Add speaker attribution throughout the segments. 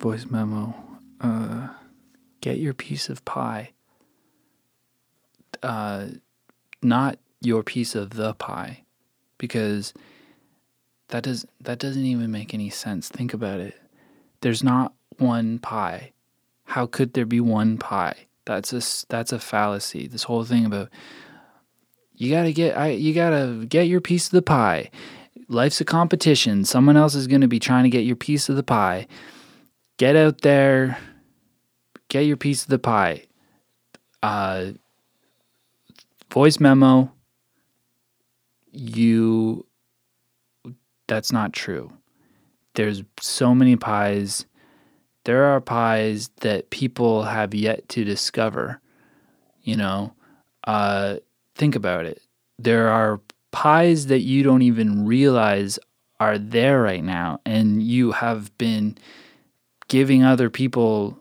Speaker 1: voice memo. Uh, get your piece of pie. Uh, not your piece of the pie, because that does that doesn't even make any sense. Think about it. There's not one pie. How could there be one pie? That's a that's a fallacy. This whole thing about you gotta get I you gotta get your piece of the pie. Life's a competition. Someone else is gonna be trying to get your piece of the pie. Get out there, get your piece of the pie. Uh, voice memo. You. That's not true. There's so many pies. There are pies that people have yet to discover. You know, uh, think about it. There are pies that you don't even realize are there right now, and you have been giving other people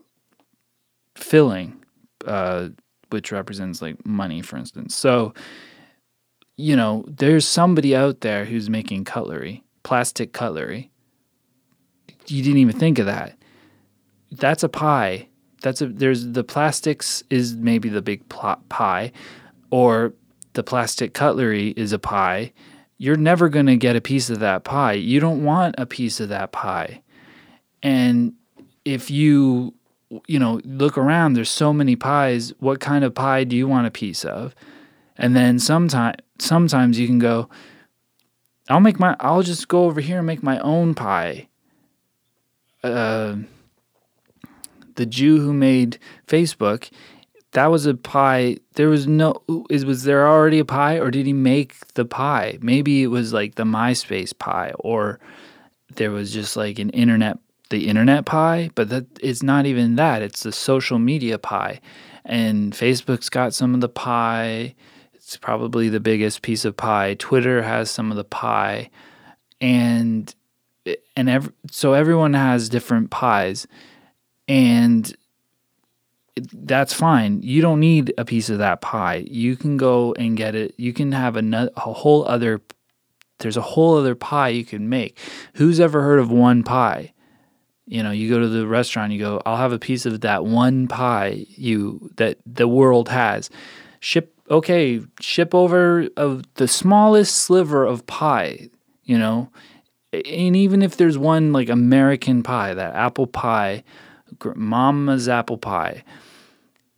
Speaker 1: filling, uh, which represents like money, for instance. So, you know, there's somebody out there who's making cutlery, plastic cutlery. You didn't even think of that. That's a pie. That's a there's the plastics is maybe the big pie, or the plastic cutlery is a pie. You're never going to get a piece of that pie. You don't want a piece of that pie. And if you you know look around there's so many pies what kind of pie do you want a piece of? And then sometimes sometimes you can go i'll make my i'll just go over here and make my own pie. Uh, the jew who made facebook that was a pie there was no is was there already a pie or did he make the pie? Maybe it was like the myspace pie or there was just like an internet the internet pie, but that it's not even that. It's the social media pie. And Facebook's got some of the pie. It's probably the biggest piece of pie. Twitter has some of the pie. And and ev- so everyone has different pies. And that's fine. You don't need a piece of that pie. You can go and get it. You can have a, a whole other there's a whole other pie you can make. Who's ever heard of one pie? You know you go to the restaurant you go i'll have a piece of that one pie you that the world has. Ship okay ship over of the smallest sliver of pie you know? And even if there's one like american pie that apple pie mama's apple pie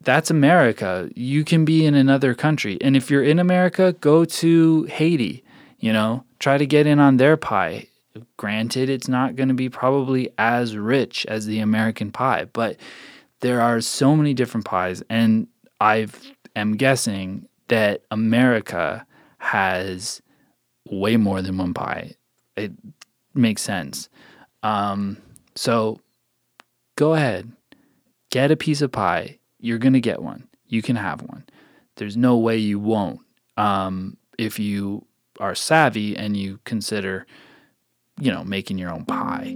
Speaker 1: that's america. You can be in another country. And if you're in america go to haiti you know? Try to get in on their pie Granted, it's not going to be probably as rich as the American pie, but there are so many different pies, and I am guessing that America has way more than one pie. It makes sense. Um, so go ahead, get a piece of pie. You're going to get one. You can have one. There's no way you won't um, if you are savvy and you consider you know, making your own pie.